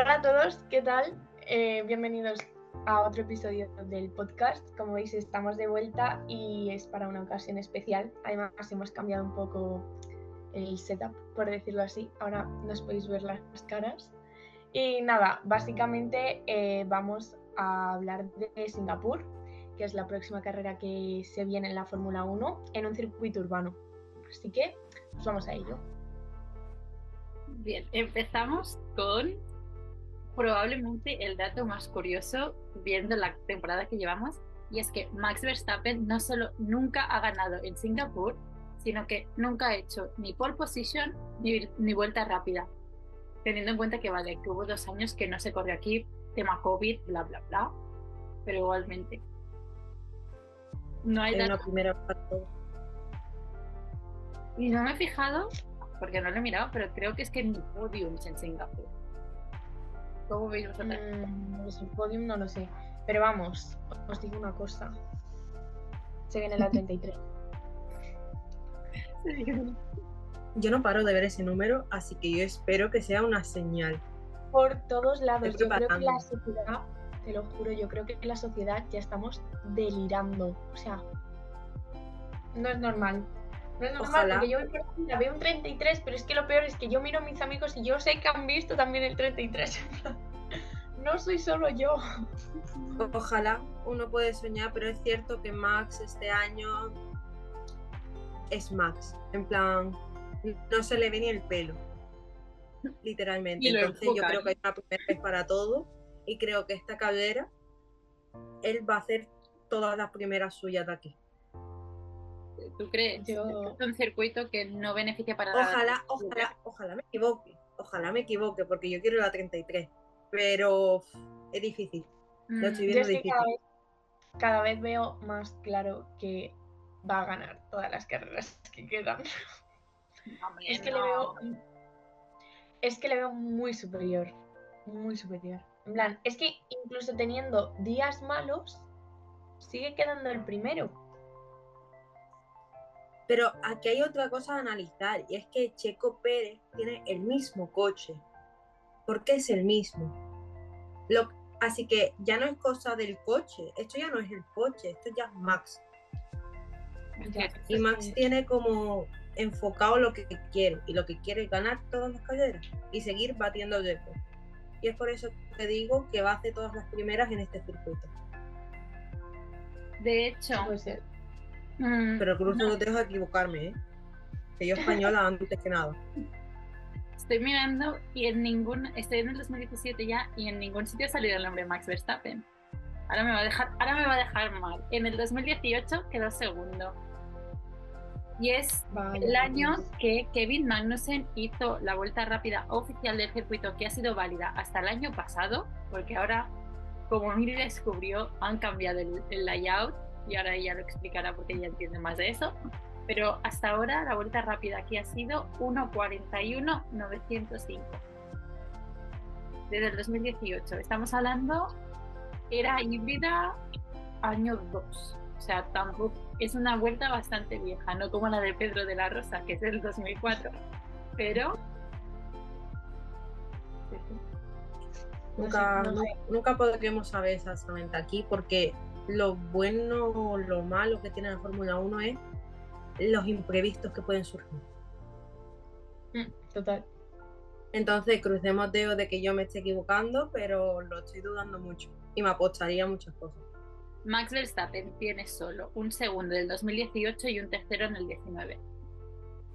Hola a todos, ¿qué tal? Eh, bienvenidos a otro episodio del podcast. Como veis, estamos de vuelta y es para una ocasión especial. Además, hemos cambiado un poco el setup, por decirlo así. Ahora nos podéis ver las caras. Y nada, básicamente eh, vamos a hablar de Singapur, que es la próxima carrera que se viene en la Fórmula 1 en un circuito urbano. Así que, pues vamos a ello. Bien, empezamos con probablemente el dato más curioso viendo la temporada que llevamos y es que Max Verstappen no solo nunca ha ganado en Singapur, sino que nunca ha hecho ni pole position ni, ni vuelta rápida. Teniendo en cuenta que vale, que hubo dos años que no se corrió aquí, tema COVID, bla, bla, bla, pero igualmente. No hay dato. primera parte. Y no me he fijado, porque no lo he mirado, pero creo que es que ni podiums en Singapur. ¿Cómo veis vosotros? Mm, pues el podium no lo sé. Pero vamos, os digo una cosa. Se viene la 33. Yo no paro de ver ese número, así que yo espero que sea una señal. Por todos lados. Yo creo que la sociedad, te lo juro, yo creo que la sociedad ya estamos delirando. O sea, no es normal. No es normal Ojalá. porque yo por ejemplo, veo un 33, pero es que lo peor es que yo miro a mis amigos y yo sé que han visto también el 33. no soy solo yo. Ojalá uno puede soñar, pero es cierto que Max este año es Max. En plan, no se le ve ni el pelo. Literalmente. Entonces yo creo que hay una primera vez para todo. Y creo que esta cadera, él va a hacer todas las primeras suyas de aquí. ¿Tú crees? Yo- Es un circuito que no beneficia para nada. Ojalá, ojalá, ojalá me equivoque. Ojalá me equivoque, porque yo quiero la 33. Pero es difícil. Mm, Lo estoy Yo viendo es que cada difícil. vez, cada vez veo más claro que va a ganar todas las carreras que quedan. hombre, Es que no. le veo. Es que le veo muy superior. Muy superior. En plan, es que incluso teniendo días malos, sigue quedando el primero. Pero aquí hay otra cosa a analizar y es que Checo Pérez tiene el mismo coche. ¿Por qué es el mismo? Lo- así que ya no es cosa del coche, esto ya no es el coche, esto ya es Max. Ya. Y Max Sí. tiene como enfocado lo que quiere y lo que quiere es ganar todas las carreras y seguir batiendo récord. Y es por eso que digo que va a hacer todas las primeras en este circuito. De hecho. Mm, Pero cruzo no. dejo de equivocarme, ¿eh? Que yo española antes que nada. estoy mirando y en ningún. Estoy en el 2017 ya y en ningún sitio ha salido el nombre Max Verstappen. Ahora me va a dejar, ahora me va a dejar mal. En el 2018 quedó segundo. Y es Vale, el año que Kevin Magnussen hizo la vuelta rápida oficial del circuito que ha sido válida hasta el año pasado, porque ahora, como Miri descubrió, han cambiado el, el layout y ahora ella lo explicará porque ella entiende más de eso. Pero hasta ahora la vuelta rápida aquí ha sido 1.41.905. Desde el 2018. Estamos hablando, era híbrida año 2. O sea, tampoco es una vuelta bastante vieja, no como la de Pedro de la Rosa, que es del 2004. Pero. Nunca, no nunca podremos saber exactamente aquí porque lo bueno o lo malo que tiene la Fórmula 1 es los imprevistos que pueden surgir. Mm, Total. Entonces crucemos dedos de que yo me esté equivocando, pero lo estoy dudando mucho y me apostaría muchas cosas. Max Verstappen tiene solo un segundo del 2018 y un tercero en el 19.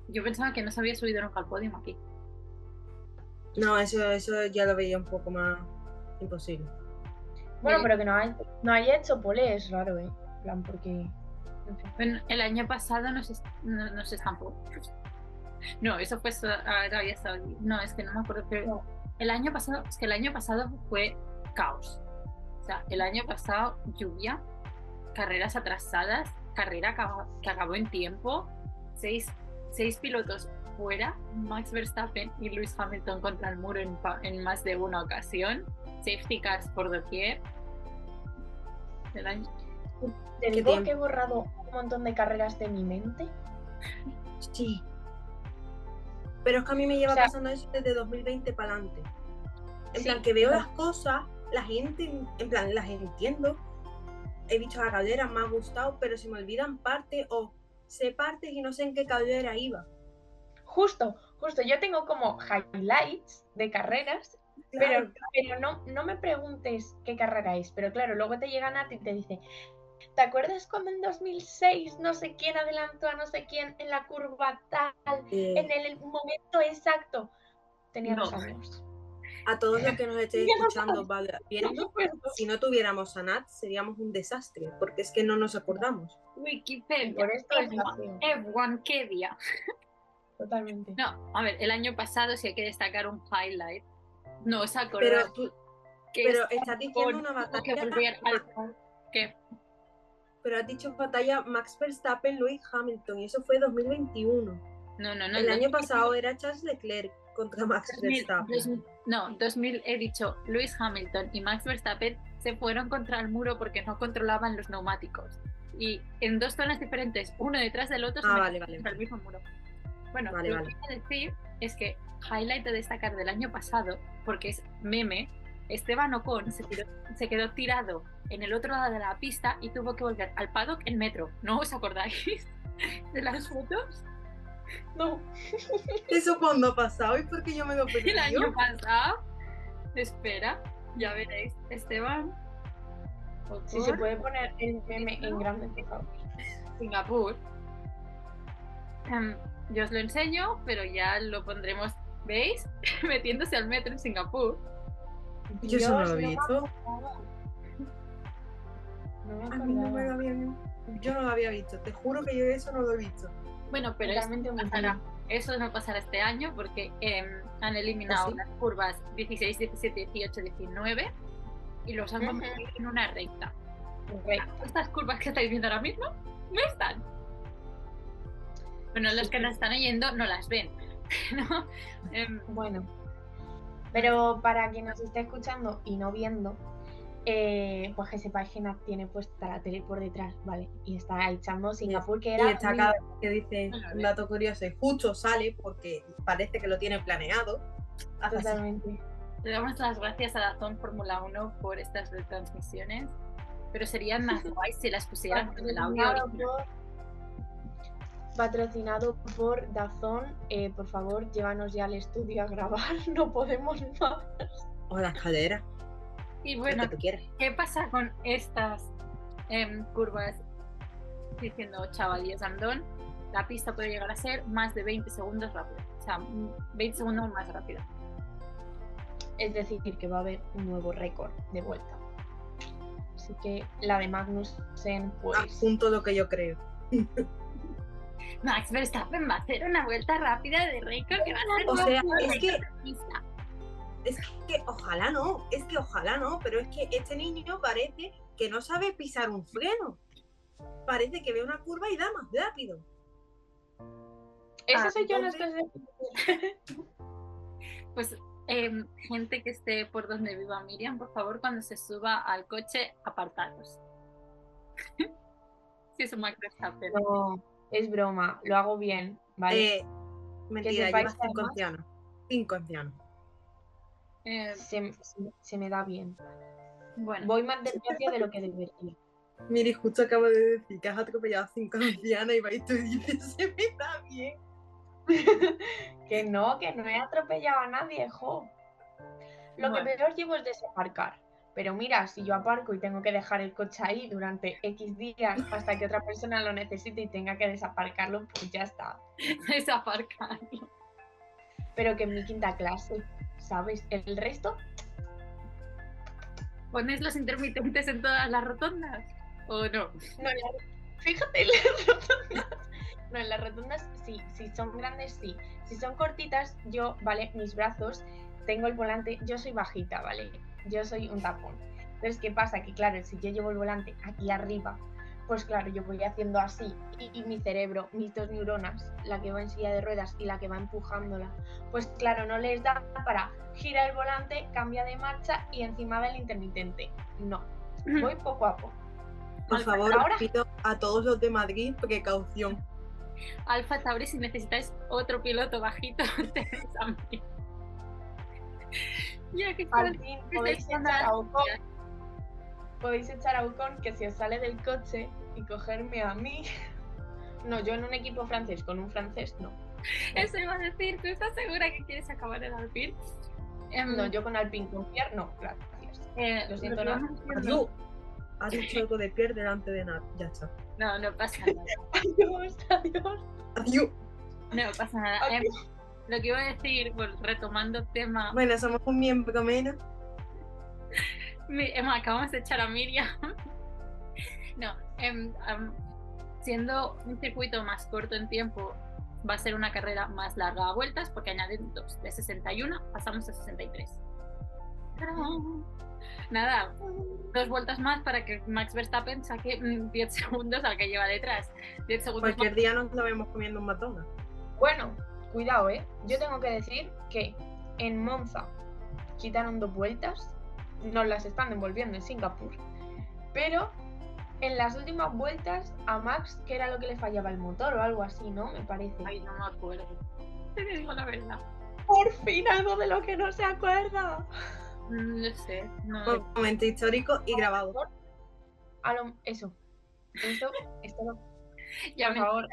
Yo pensaba que no se había subido nunca al podio aquí. No, eso, eso ya lo veía un poco más imposible. Bueno, pero que no, hay, no haya hecho pole es raro, ¿eh? En plan, porque. en fin. Bueno, el año pasado nos, no- nos estampó. No, eso fue Arabia Saudí. No, es que no me acuerdo. Pero No. el año pasado, es que el año pasado fue caos. O sea, el año pasado lluvia, carreras atrasadas, carrera que acabó en tiempo, seis, seis pilotos fuera, Max Verstappen y Lewis Hamilton contra el muro en más de una ocasión, safety cars por doquier. El año, Te ¿Qué digo tiempo? que he borrado un montón de carreras de mi mente. Sí. Pero es que a mí me lleva O sea- pasando eso desde 2020 para adelante. En Sí, plan, que veo las cosas, la gente, en plan, las entiendo. He visto la caldera, me ha gustado, pero se me olvidan partes o sé partes y no sé en qué caldera iba. Justo, justo. Yo tengo como highlights de carreras, pero, pero no, no me preguntes qué carrera es. Pero claro, luego te llega Nati y te dice, ¿te acuerdas cuando en 2006 no sé quién adelantó a no sé quién en la curva tal, Eh, en el momento exacto? Tenía No. dos años. a todos los que nos estéis escuchando, viendo, si no tuviéramos a Nat, seríamos un desastre, porque es que no nos acordamos. Wikipedia. Por esto es F1, vacío, F1, qué día. totalmente. No, a ver, el año pasado sí hay que destacar un highlight. No os acordáis Pero, tú, que pero estás diciendo una que batalla. volver al... ¿Qué? Pero has dicho batalla Max Verstappen, Lewis Hamilton, y eso fue 2021. No, no, no. El no. año pasado era Charles Leclerc contra Max 2000, Verstappen. 2000, no, 2000 he dicho Lewis Hamilton y Max Verstappen se fueron contra el muro porque no controlaban los neumáticos. Y en dos zonas diferentes, uno detrás del otro, se Ah, metieron vale, vale. contra el mismo muro. Bueno, Vale, lo vale. que quiero decir es que highlight de destacar del año pasado, porque es meme, Esteban Ocon se, tiró- se quedó tirado en el otro lado de la pista y tuvo que volver al paddock en metro. ¿No os acordáis de las fotos? No, ¿Eso cuándo ha pasado? ¿Y por qué yo me lo perdí? El año pasado. Espera, ya veréis. Esteban. si se puede poner el meme en grande, por favor. Singapur. Em, yo os lo enseño, pero ya lo pondremos. ¿Veis? Metiéndose al metro en Singapur. Yo eso no Dios, lo he visto. No me A mí no me lo había Yo no lo había visto. Te juro que yo eso no lo he visto. Bueno, pero eso no pasará. Eso no pasará este año porque em, han eliminado ¿Ah, sí? las curvas 16, 17, 18, 19 y los han convertido en una recta. Estas curvas que estáis viendo ahora mismo no están. Bueno, los que nos están oyendo no las ven. ¿no? Em, Bueno, pero para quien nos esté escuchando y no viendo, eh, pues que sepáis que Nat tiene puesta la tele por detrás, ¿vale? Y está echando Singapur, que Y era. está muy- cada vez que dice un dato curioso y justo sale porque parece que lo tiene planeado. Totalmente. le damos las gracias a Dazón Fórmula 1 por estas retransmisiones, pero serían más guays si las pusieran en el audio patrocinado por Dazón. Eh, por favor, llévanos ya al estudio a grabar. No podemos más. O la escalera, Y bueno. ¿qué pasa con estas em, curvas? Diciendo chavalías andón, la pista puede llegar a ser más de 20 segundos rápida. O sea, mm, 20 segundos más rápida. Es decir, que va a haber un nuevo récord de vuelta. Así que la de Magnussen, pues. Adjunto lo que yo creo. Max Verstappen va a hacer una vuelta rápida de récord que va a ser O sea, es que-. Es que ojalá no, es que ojalá no, pero es que este niño parece que no sabe pisar un freno. Parece que ve una curva y da más rápido. Eso Ah, soy yo en entonces- Pues em, gente que esté por donde viva Miriam, por favor, cuando se suba al coche, apartaros. si es un Max Verstappen. No, broma, lo hago bien, ¿vale? Eh, mentira, sepáis lleva que cinco ancianos. Cinco ancianos. Eh, se, se- se me da bien. bueno, Voy más despacio de lo que debería. Miri, justo acabo de decir que has atropellado a cinco ancianas y vais tú y dices, se me da bien. que no, que no he atropellado a nadie, jo. Lo Bueno. que peor llevo es desaparcar. Pero mira, si yo aparco y tengo que dejar el coche ahí durante X días hasta que otra persona lo necesite y tenga que desaparcarlo, pues ya está. es aparcarlo. Pero que en mi quinta clase, ¿sabes? El resto, ¿Ponéis los intermitentes en todas las rotondas? ¿O no? no, fíjate en las rotondas. No, en las rotondas sí, si son grandes sí. Si son cortitas, yo, vale, mis brazos, tengo el volante, yo soy bajita, ¿vale? Yo soy un tapón. Entonces, ¿qué pasa? Que claro, si yo llevo el volante aquí arriba, pues claro, yo voy haciendo así y, y mi cerebro, mis dos neuronas, la que va en silla de ruedas y la que va empujándola, pues claro, no les da para girar el volante, cambia de marcha y encima del intermitente. No, voy poco a poco. Por favor, ahora- pido a todos los de Madrid precaución. Alfa Tauri, si necesitáis otro piloto bajito, tenéis a mí. Ya que Al fin podéis echar a con Ocon. Podéis echar a Ocon que se os sale del coche y cogerme a mí. No, yo en un equipo francés, con un francés no. Eso iba a decir, ¿tú estás segura que quieres acabar en Alpine? Em, No, yo con Alpine con Pierre no, gracias. eh, lo siento, que no. Adiós. Has dicho algo de Pierre delante de nada. Ya está. No, no pasa nada. Adiós, adiós. Adiós. No pasa nada. Em, lo que iba a decir, bueno, retomando el tema, Bueno, somos un miembro menos. mi- em, acabamos de echar a Miriam. No, em, siendo un circuito más corto en tiempo, va a ser una carrera más larga a vueltas porque añaden dos. De 61 pasamos a 63. ¡Tarán! Nada, dos vueltas más para que Max Verstappen saque mm, 10 segundos al que lleva detrás. 10 segundos más. Cualquier día nos lo vemos comiendo un McDonald's. Bueno, cuidado, ¿eh? Yo tengo que decir que en Monza quitaron dos vueltas, nos las están devolviendo en Singapur, pero en las últimas vueltas a Max, que era lo que le fallaba el motor o algo así, ¿no? Me parece. Ay, no me acuerdo. Te digo la verdad. Por fin algo de lo que no se acuerda. Mm, No sé. No, Un momento histórico y grabado. A lo- eso. Eso, esto ya por me, favor,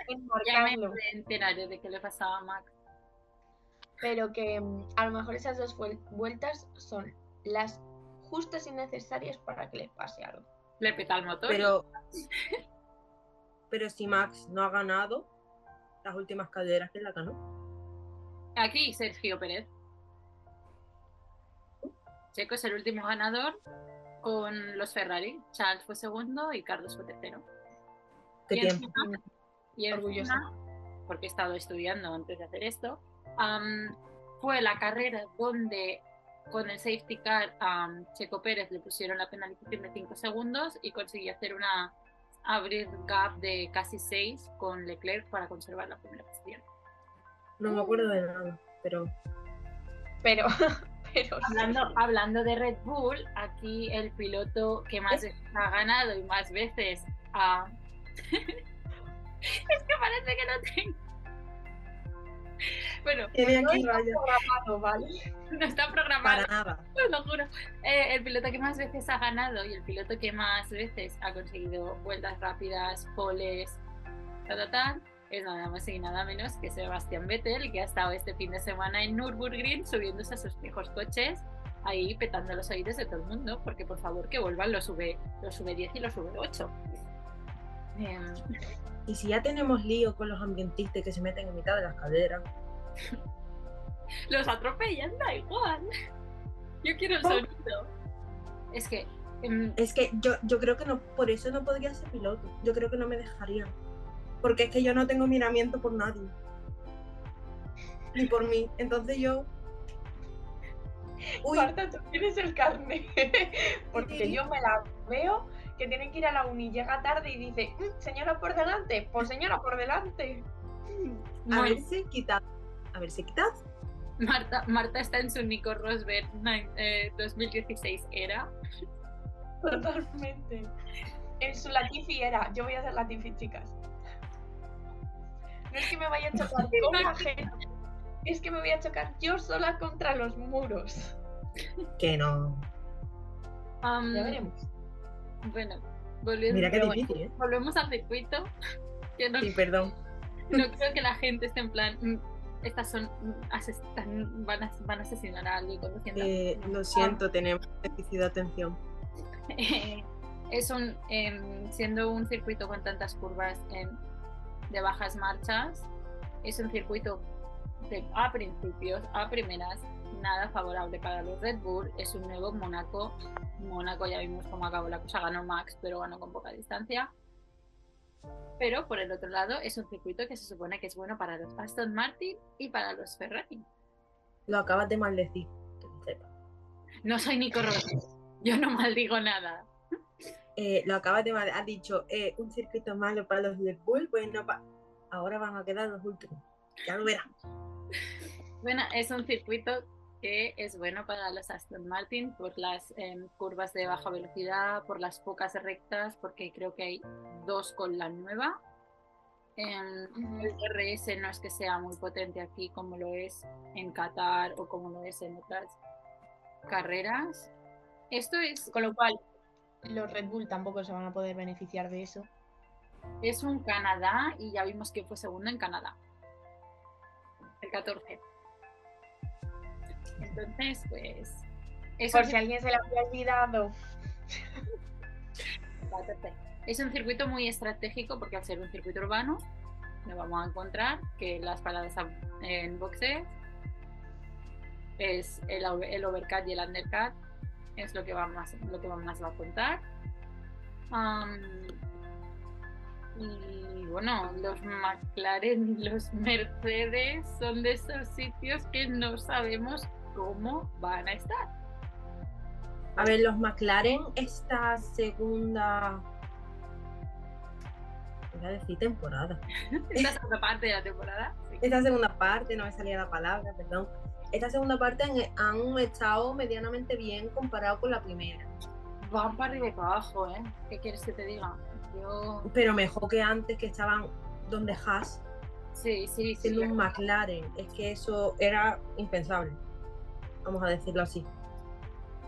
ya me enterar de qué le pasaba a Max. Pero que mm, a lo mejor esas dos vuel- vueltas son las justas y necesarias para que le pase algo. Le peta el motor. Pero, pero si Max no ha ganado las últimas carreras que la ganó. Aquí Sergio Pérez. Checo es el último ganador con los Ferrari. Charles fue segundo y Carlos fue tercero. ¿Qué Y tiempo? encima- y Orgullosa. encima, porque he estado estudiando antes de hacer esto, fue la carrera donde con el safety car a Checo Pérez le pusieron la penalización de 5 segundos y consiguió hacer una abrir gap de casi 6 con Leclerc para conservar la primera posición. No me acuerdo de nada, pero Pero, pero sí. Hablando, hablando de Red Bull, aquí el piloto que más veces ha ganado y más veces ha es que parece que no tengo. Bueno, no está programado, ¿vale? No está programado. Para. Os lo juro. Eh, el piloto que más veces ha ganado y el piloto que más veces ha conseguido vueltas rápidas, poles, ta, ta, es nada más y nada menos que Sebastián Vettel, que ha estado este fin de semana en Nürburgring subiéndose a sus viejos coches, ahí petando los oídos de todo el mundo, porque por favor que vuelvan los V, los V10 y los V8. Y si ya tenemos lío con los ambientistas que se meten en mitad de las caderas. los atropellan, da igual. Yo quiero el oh. sonido. Es que. Em, es que yo, yo creo que no, por eso no podría ser piloto. Yo creo que no me dejaría. Porque es que yo no tengo miramiento por nadie. Ni por mí. Entonces yo. Uy. Marta, tú tienes el carnet. Porque yo me la veo que tiene que ir a la uni, llega tarde y dice, "Mm, señora por delante, pues señora por delante. a ver si quitad. A ver si quitad. Marta, Marta está en su Nico Rosberg nine- eh, 2016 era. Totalmente. En su Latifi era, yo voy a ser Latifi, chicas. No es que me vaya a chocar con la gente, es que me voy a chocar yo sola contra los muros. Que no. Am, Ya veremos. Bueno, volviendo, Mira qué pero bueno, difícil, ¿eh? volvemos al circuito. Que no, Sí, perdón. no creo que la gente esté en plan. "Mm, Estas son. mm, están- van, a, van a asesinar a alguien conduciendo. Eh, lo siento, tenemos déficit de atención. Eh, es un. em, siendo un circuito con tantas curvas en- de bajas marchas, es un circuito de, a principios, a primeras, nada favorable para los Red Bull. Es un nuevo Mónaco. Mónaco ya vimos cómo acabó la cosa, ganó Max, pero ganó con poca distancia. Pero por el otro lado, es un circuito que se supone que es bueno para los Aston Martin y para los Ferrari. Lo acabas de maldecir. que lo. No soy Nico Rosberg, yo no maldigo nada. Eh, lo acabas de maldecir. Has dicho, eh, un circuito malo para los Red Bull. Bueno, pa- ahora van a quedar los últimos. Ya lo verás. Bueno, es un circuito que es bueno para los Aston Martin por las em, curvas de baja velocidad, por las pocas rectas, porque creo que hay dos con la nueva. Em, el RS no es que sea muy potente aquí como lo es en Qatar o como lo es en otras carreras. Esto es, Con lo cual, los Red Bull tampoco se van a poder beneficiar de eso. es un Canadá y ya vimos que fue segundo en Canadá. El 14. Entonces, pues. Eso Por si alguien se le había olvidado. el 14. Es un circuito muy estratégico porque al ser un circuito urbano, nos vamos a encontrar que las paradas en boxe es el, over- el overcut y el undercut es lo que va más, lo que más va a contar. Y bueno, los McLaren y los Mercedes son de esos sitios que no sabemos cómo van a estar. A ver, los McLaren, esta segunda. Voy a decir temporada. Esta segunda parte de la temporada. sí. Esta segunda parte, no me salía la palabra, perdón. Esta segunda parte han, estado medianamente bien comparado con la primera. Van para arriba y para abajo, ¿eh? ¿Qué quieres que te diga? Yo. Pero mejor que antes que estaban donde Haas, Sí, sí, sí. siendo un McLaren. Es que eso era impensable. Vamos a decirlo así.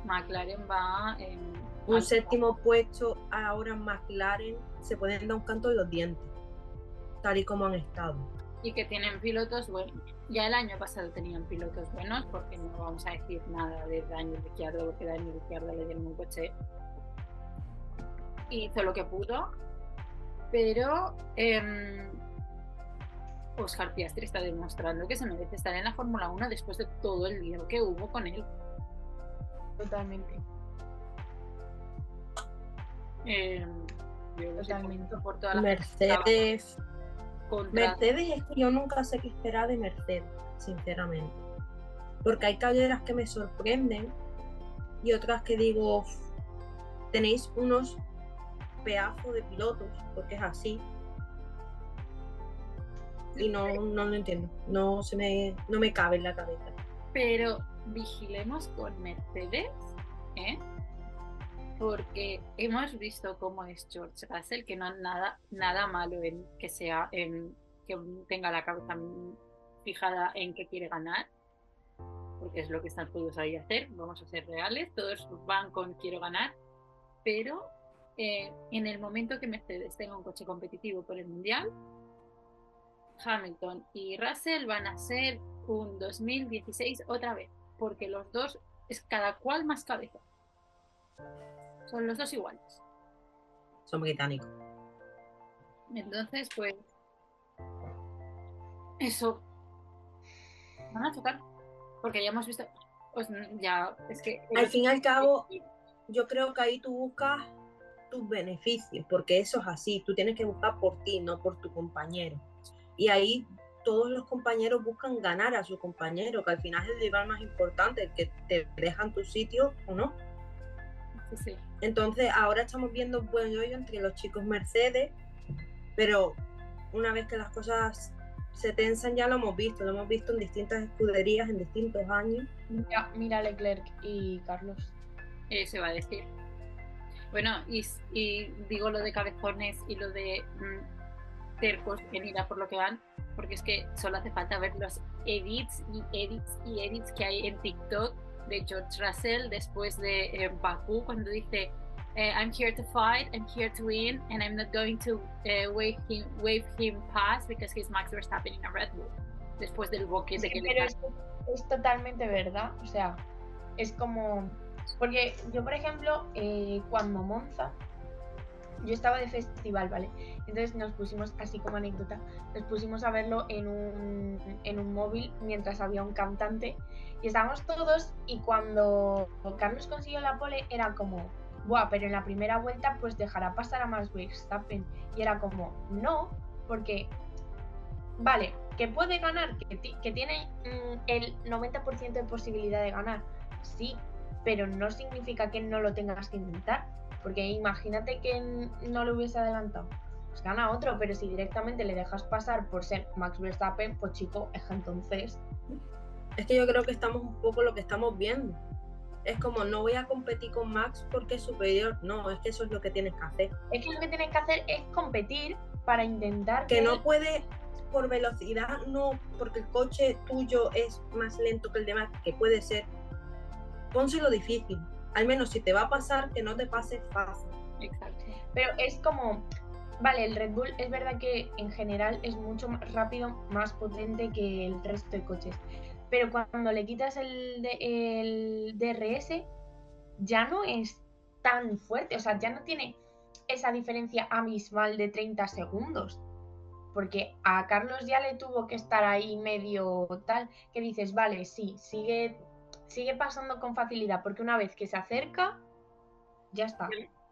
McLaren va en. Un séptimo puesto ahora en McLaren se pueden dar un canto en los dientes, tal y como han estado. y que tienen pilotos buenos. Ya el año pasado tenían pilotos buenos, porque no vamos a decir nada de Daniel Ricciardo, porque Daniel Ricciardo le dieron un coche. Hizo lo que pudo, pero em, Oscar Piastri está demostrando que se merece estar en la Fórmula 1 después de todo el lío que hubo con él. Totalmente. Em, yo lo Totalmente. siento por toda la Mercedes, contra Mercedes es que yo nunca sé qué esperar de Mercedes, sinceramente. Porque hay carreras que me sorprenden y otras que digo, "Uf, tenéis unos pedazos de pilotos, porque es así. Y no, no lo entiendo, no, se me, no me cabe en la cabeza. Pero vigilemos con Mercedes, ¿eh? porque hemos visto cómo es George Russell, que no hay nada, nada malo en que sea, en que tenga la cabeza fijada en que quiere ganar, porque es lo que están todos ahí a hacer, vamos a ser reales, todos van con quiero ganar, pero eh, en el momento que Mercedes tenga un coche competitivo por el mundial, Hamilton y Russell van a ser un 2016 otra vez, porque los dos es cada cual más cabeza. Son los dos iguales. Son británicos. Entonces, pues. Eso. Van a chocar. Porque ya hemos visto. Pues ya. Es que. Al fin y al cabo, yo creo que ahí tú buscas tus beneficios, porque eso es así, tú tienes que buscar por ti, no por tu compañero. Y ahí todos los compañeros buscan ganar a su compañero, que al final es el rival más importante, el que te dejan tu sitio o no. Sí, sí. Entonces ahora estamos viendo un buen hoyo entre los chicos Mercedes, pero una vez que las cosas se tensan ya lo hemos visto, lo hemos visto en distintas escuderías, en distintos años. Mira, mira Leclerc y Carlos. Eso va a decir. Bueno, y, y digo lo de cabezones y lo de mm, tercos en ira por lo que van, porque es que solo hace falta ver los edits y edits y edits que hay en TikTok de George Russell después de eh, Bakú, cuando dice eh, I'm here to fight, I'm here to win, and I'm not going to eh, wave, him, wave him past because he's Max Verstappen in a Red Bull. Después del boquete Sí, que le pero da. es, es totalmente verdad. O sea, es como. Porque yo, por ejemplo, eh, cuando Monza, yo estaba de festival, ¿vale? Entonces nos pusimos, así como anécdota, nos pusimos a verlo en un, en un móvil mientras había un cantante y estábamos todos y cuando Carlos consiguió la pole era como, buah, pero en la primera vuelta pues dejará pasar a Max Verstappen. Y era como, no, porque, vale, que puede ganar, que, que tiene mm, el 90% de posibilidad de ganar, sí, pero no significa que no lo tengas que intentar. Porque imagínate que no lo hubiese adelantado. Pues gana otro, pero si directamente le dejas pasar por ser Max Verstappen, pues chico, es que entonces. Es que yo creo que estamos un poco lo que estamos viendo. Es como, no voy a competir con Max porque es superior. No, es que eso es lo que tienes que hacer. Es que lo que tienes que hacer es competir para intentar Que él- no puede, por velocidad, no, porque el coche tuyo es más lento que el demás, que puede ser. Pónselo difícil. Al menos si te va a pasar, que no te pase fácil. Exacto. Pero es como, vale, el Red Bull es verdad que en general es mucho más rápido, más potente que el resto de coches. Pero cuando le quitas el, el DRS, ya no es tan fuerte. O sea, ya no tiene esa diferencia abismal de 30 segundos. Porque a Carlos ya le tuvo que estar ahí medio tal, que dices, vale, sí, sigue, sigue pasando con facilidad, porque una vez que se acerca, ya está.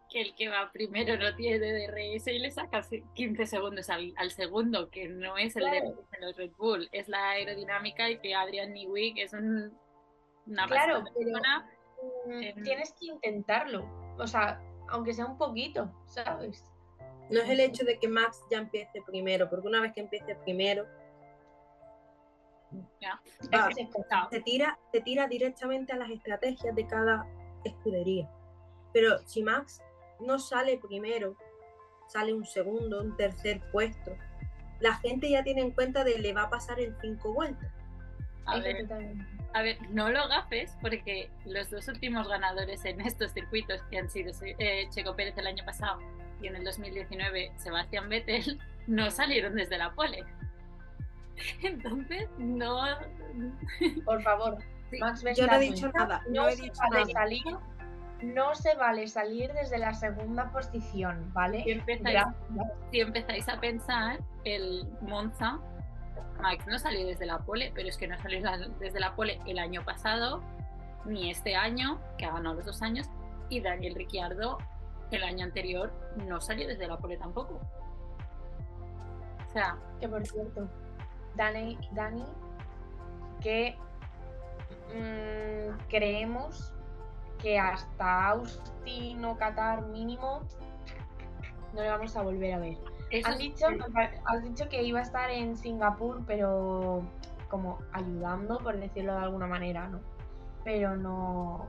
Que el que va primero no tiene DRS y le sacas 15 segundos al, al segundo, que no es el Claro. DRS de los Red Bull, es la aerodinámica y que Adrian Newey es un, una Claro, de pero- persona. Mm. Tienes que intentarlo. O sea, aunque sea un poquito, ¿sabes? No es el hecho de que Max ya empiece primero, porque una vez que empiece primero, Es que se- tira, se tira directamente a las estrategias de cada escudería. Pero si Max no sale primero, sale un segundo, un tercer puesto, la gente ya tiene en cuenta de le va a pasar en cinco vueltas. A ver, a ver, no lo gafes porque los dos últimos ganadores en estos circuitos que han sido eh, Checo Pérez el año pasado y en el 2019 Sebastián Vettel no salieron desde la pole. Entonces, no. Por favor, Sí, Max Yo no he dicho nada, No no he se dicho vale nada. salir, no se vale salir desde la segunda posición, ¿vale? Si empezáis, si empezáis a pensar, el Monza, Max no salió desde la pole, pero es que no salió desde la pole el año pasado, ni este año, que ha ganado los dos años, y Daniel Ricciardo el año anterior no salió desde la pole tampoco. O sea, Que por cierto, Dani, Dani que mm, creemos que hasta Austin o Qatar mínimo no le vamos a volver a ver. Has dicho, has dicho que iba a estar en Singapur, pero como ayudando, por decirlo de alguna manera, ¿no? Pero no,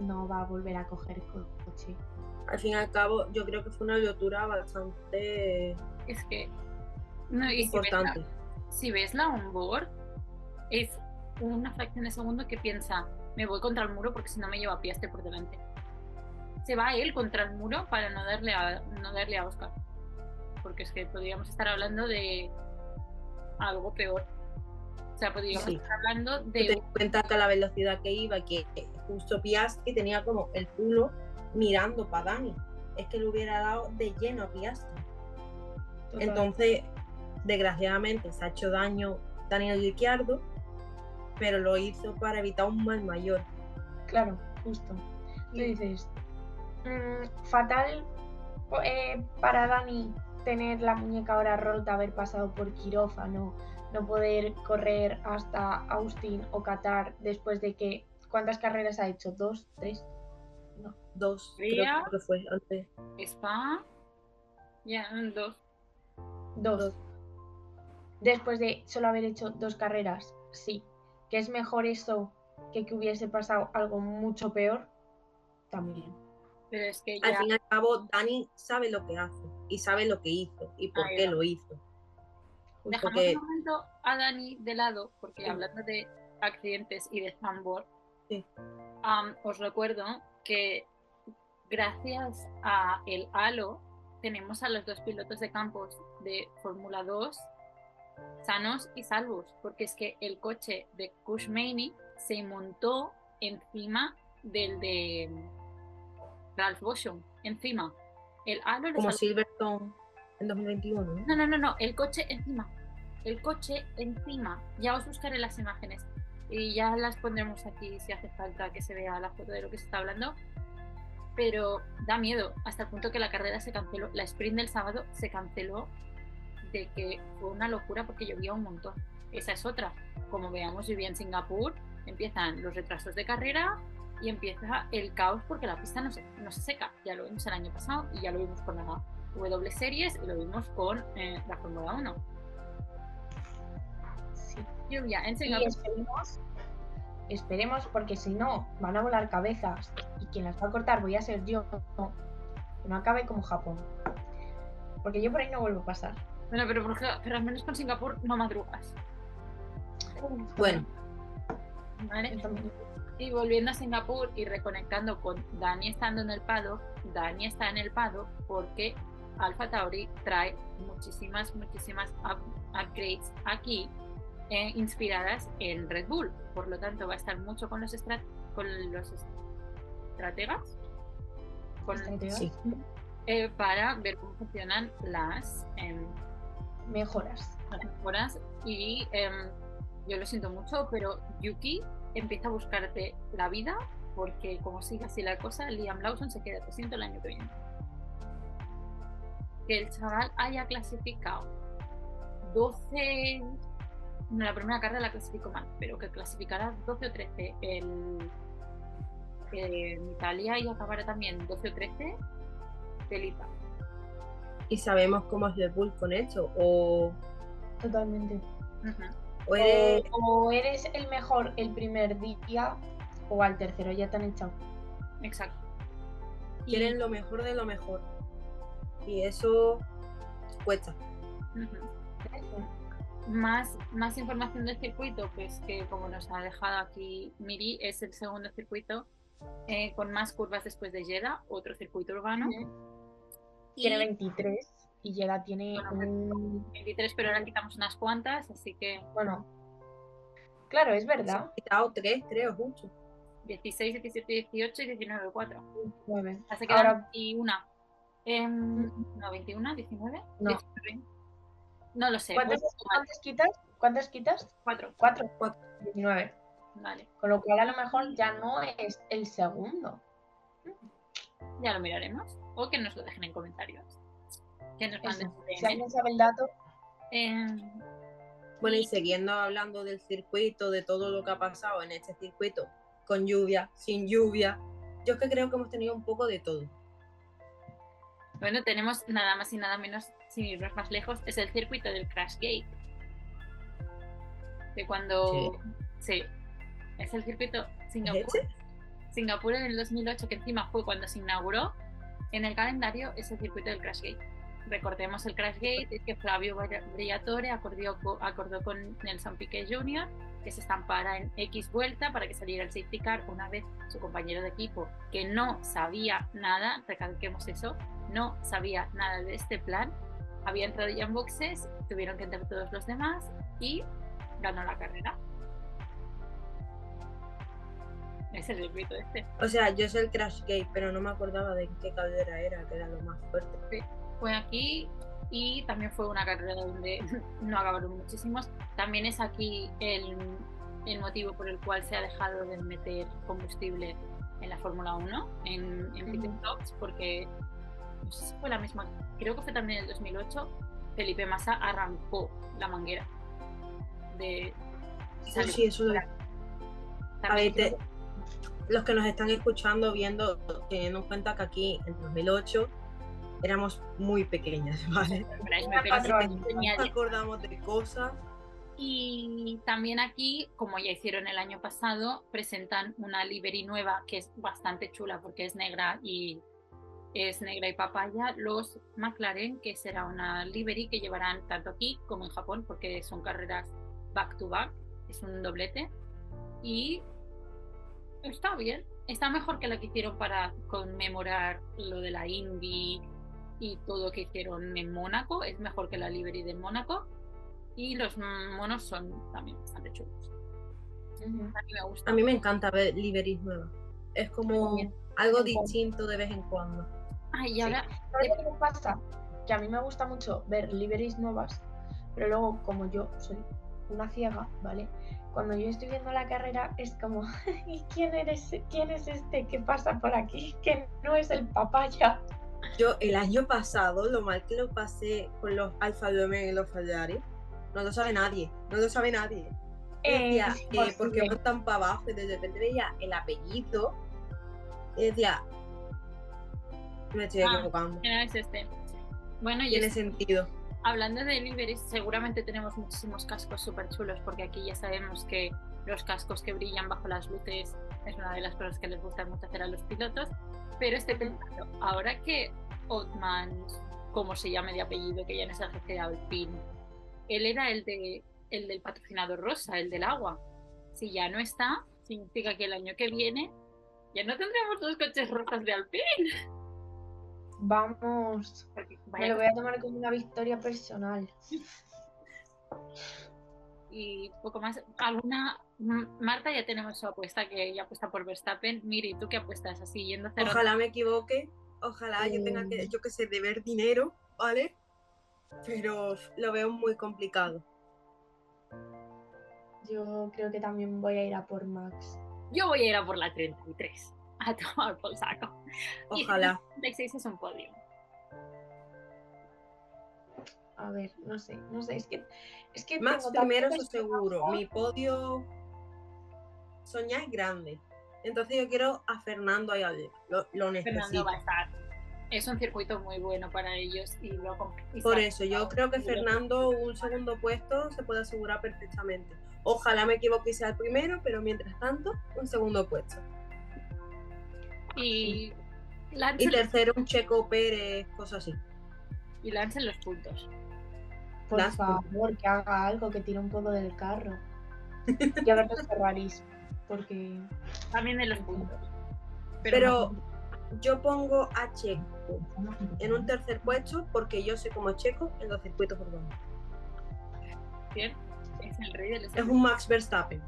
no va a volver a coger co- coche. Al fin y al cabo, yo creo que fue una lotura bastante es que. No, y importante. si ves la onboard, es una fracción de segundo que piensa, me voy contra el muro porque si no me lleva a Piastre por delante. Se va él contra el muro para no darle a, no darle a Oscar. Porque es que podríamos estar hablando de algo peor. O sea, podríamos Sí. estar hablando Ten de en cuenta que a la velocidad que iba, que justo Piastri tenía como el culo mirando para Dani. Es que le hubiera dado de lleno a Piastri. Total. Entonces, desgraciadamente, se ha hecho daño Daniel Ricciardo, pero lo hizo para evitar un mal mayor. Claro, justo. Tú dices, mm, fatal po- eh, para Dani tener la muñeca ahora rota, haber pasado por quirófano, no poder correr hasta Austin o Qatar después de que... ¿Cuántas carreras ha hecho? ¿Dos? ¿Tres? Dos, Ría. creo que fue antes. Spa. Ya, dos. Dos. Después de solo haber hecho dos carreras, sí. Que es mejor eso que que hubiese pasado algo mucho peor, también. Pero es que Al ya. fin y al cabo, Dani sabe lo que hace y sabe lo que hizo y por Ahí qué va. lo hizo. Justo Dejamos que un momento a Dani de lado, porque Sí. hablando de accidentes y de Zambor, Sí. am, os recuerdo que gracias a el Halo tenemos a los dos pilotos de campos de Fórmula 2 sanos y salvos, porque es que el coche de Kush Maney se montó encima del de Ralph Boschum, encima. El Halo como Silverstone en 2021. ¿no? no, no, no, no, el coche encima. El coche encima. Ya os buscaré las imágenes y ya las pondremos aquí si hace falta que se vea la foto de lo que se está hablando. Pero da miedo, hasta el punto que la carrera se canceló. La sprint del sábado se canceló de que fue una locura porque llovía un montón. Esa es otra. Como veamos, llovía en Singapur, empiezan los retrasos de carrera y empieza el caos porque la pista no se, no se seca. Ya lo vimos el año pasado y ya lo vimos con la W Series y lo vimos con eh, la Fórmula 1. Sí. Lluvia en Y Singapur. esperemos, esperemos, porque si no, van a volar cabezas. Y quien las va a cortar voy a ser yo. Que no acabe como Japón. Porque yo por ahí no vuelvo a pasar. Bueno, pero, por pero al menos con Singapur no madrugas. Bueno, ¿vale? Y volviendo a Singapur y reconectando con Dani estando en el paddock, Dani está en el paddock porque Alpha Tauri trae muchísimas, muchísimas upgrades aquí eh, inspiradas en Red Bull. Por lo tanto, va a estar mucho con los, con los estrategas. Eh, para ver cómo funcionan las em, mejoras. Mejoras. Y em, yo lo siento mucho, pero Yuki empieza a buscarte la vida porque como sigue así la cosa, Liam Lawson se queda siento el año que viene. Que el chaval haya clasificado 12, la primera carrera la clasificó mal, pero que clasificara 12 o 13 el, en Italia y acabará también 12 o 13, Felipa. ¿Y sabemos cómo es Bull con esto? ¿O... Totalmente. o, eres... O, eres... el mejor el primer día o al tercero ya te han echado. Exacto. Quieren lo mejor de lo mejor. Y eso cuesta. Más, más información del circuito, pues que como nos ha dejado aquí Miri, es el segundo circuito eh, con más curvas después de Jeddah, otro circuito urbano. Tiene 23 y Jeddah tiene 23, pero ahora quitamos unas cuantas, así que... Bueno, claro, es verdad. He quitado 3, creo, mucho. 16, 17, 18 y 19, 4. 9. Así que ahora... 21. no, 21, 19. No. 19. No lo sé. ¿Cuántas, ¿cuántas quitas? ¿Cuántas quitas? 4. 4. 19. Vale. Con lo cual a lo mejor ya no es el segundo. Ya lo miraremos. O que nos lo dejen en comentarios. Que nos manden Si alguien sabe el dato. Eh, bueno, y siguiendo hablando del circuito, de todo lo que ha pasado en este circuito, con lluvia, sin lluvia, yo que creo que hemos tenido un poco de todo. Bueno, tenemos nada más y nada menos, sin irnos más lejos, es el circuito del Crash Gate. De cuando. Sí. Es el circuito Singapur. Singapur en el 2008, que encima fue cuando se inauguró. En el calendario es el circuito del Crash Gate. Recordemos el Crash Gate, es que Flavio Briatore acordó, acordó con Nelson Piquet Jr. que se estampara en X vuelta para que saliera el safety car una vez su compañero de equipo, que no sabía nada, recalquemos eso, no sabía nada de este plan, había entrado ya en boxes, tuvieron que entrar todos los demás y ganó la carrera. Es el circuito este. O sea, yo sé el Crash Gate, pero no me acordaba de qué caldera era, que era lo más fuerte. Sí, fue aquí y también fue una carrera donde no acabaron muchísimos. También es aquí el, el motivo por el cual se ha dejado de meter combustible en la Fórmula 1, en, en pit stops, porque no sé si fue la misma, creo que fue también en el 2008, Felipe Massa arrancó la manguera de... Sí, sí, eso lo... A ver, los que nos están escuchando, viendo, teniendo en cuenta que aquí en 2008 éramos muy pequeñas, ¿vale? No acordamos de cosas. Y también aquí, como ya hicieron el año pasado, presentan una livery nueva que es bastante chula porque es negra y es negra y papaya. Los McLaren, que será una livery que llevarán tanto aquí como en Japón porque son carreras back to back, es un doblete. Y está bien. Está mejor que la que hicieron para conmemorar lo de la Indy y todo lo que hicieron en Mónaco. Es mejor que la Livery de Mónaco. Y los monos son también bastante chulos. A mí me gusta. A mí me encanta ver liveries nuevas. Es como algo distinto de vez en cuando. Ay, y ahora. ¿Qué pasa? Que a mí me gusta mucho ver liveries nuevas, pero luego, como yo soy una ciega, ¿vale? Cuando yo estoy viendo la carrera es como, ¿y quién eres? ¿Quién es este que pasa por aquí? Que no es el papaya. Yo el año pasado, lo mal que lo pasé con los Alfa Romeo y los Ferrari, no lo sabe nadie, no lo sabe nadie. Eh, decía, eh, porque van tan para abajo y de repente veía el apellido y decía, me estoy ah, equivocando. Es este. Bueno, tiene sentido hablando de deliveries, seguramente tenemos muchísimos cascos súper chulos, porque aquí ya sabemos que los cascos que brillan bajo las luces es una de las cosas que les gusta mucho hacer a los pilotos. Pero estoy pensando, ahora que Otman, como se llame de apellido, que ya no es el jefe de Alpine, él era el, de, el del patrocinador rosa, el del agua. Si ya no está, significa que el año que viene ya no tendremos dos coches rojos de Alpine. Vamos. Me lo voy a tomar como una victoria personal. y poco más. ¿Alguna? Marta ya tenemos su apuesta que ya apuesta por Verstappen. Miri, ¿tú qué apuestas? Así yendo a cero. Ojalá me equivoque, ojalá yo tenga que, yo que sé, deber dinero, ¿vale? Pero lo veo muy complicado. Yo creo que también voy a ir a por Max. Yo voy a ir a por la 33. A tomar por saco. Y Ojalá. la 36 es un podio. A ver, no sé, no sé, es que es que Max tengo primero, tantas eso seguro. Mi podio soñar es grande. Entonces yo quiero a Fernando ahí al- lo, lo Fernando necesito. va a estar. Es un circuito muy bueno para ellos y lo y Por eso, yo creo que Y Fernando un segundo puesto se puede asegurar perfectamente. Ojalá me equivoque y sea el primero, pero mientras tanto, un segundo puesto. Y Y tercero, un Checo Pérez, cosas así. y Lance en los puntos. Por Las- favor, que haga algo, que tire un poco del carro. Y a ver los Ferraris, porque También en los puntos. Pero yo pongo a Checo en un tercer puesto porque yo sé cómo es Checo en los circuitos urbanos. bien, es el rey de los Es un Max Verstappen.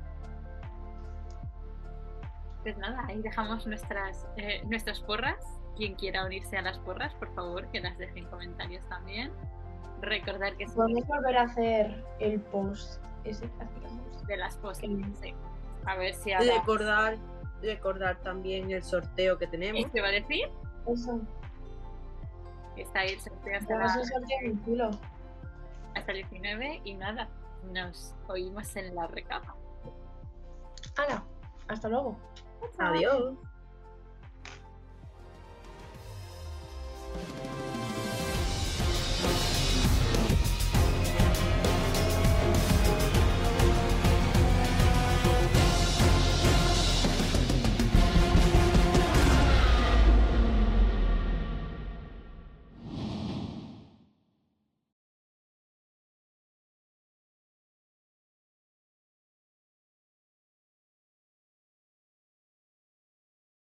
Pues nada, ahí dejamos nuestras, eh, nuestras porras. Quien quiera unirse a las porras, por favor, que las deje en comentarios también. Recordar que podemos volver a hacer el post ese que hacíamos. de las posts, Sí. sí. A ver si ahora... Recordar, recordar también el sorteo que tenemos. ¿Qué va a decir? Eso, Está ahí el sorteo hasta, la- un sorteo en culo. hasta el 19 y nada, nos oímos en la recama. Hala, hasta luego. Adiós.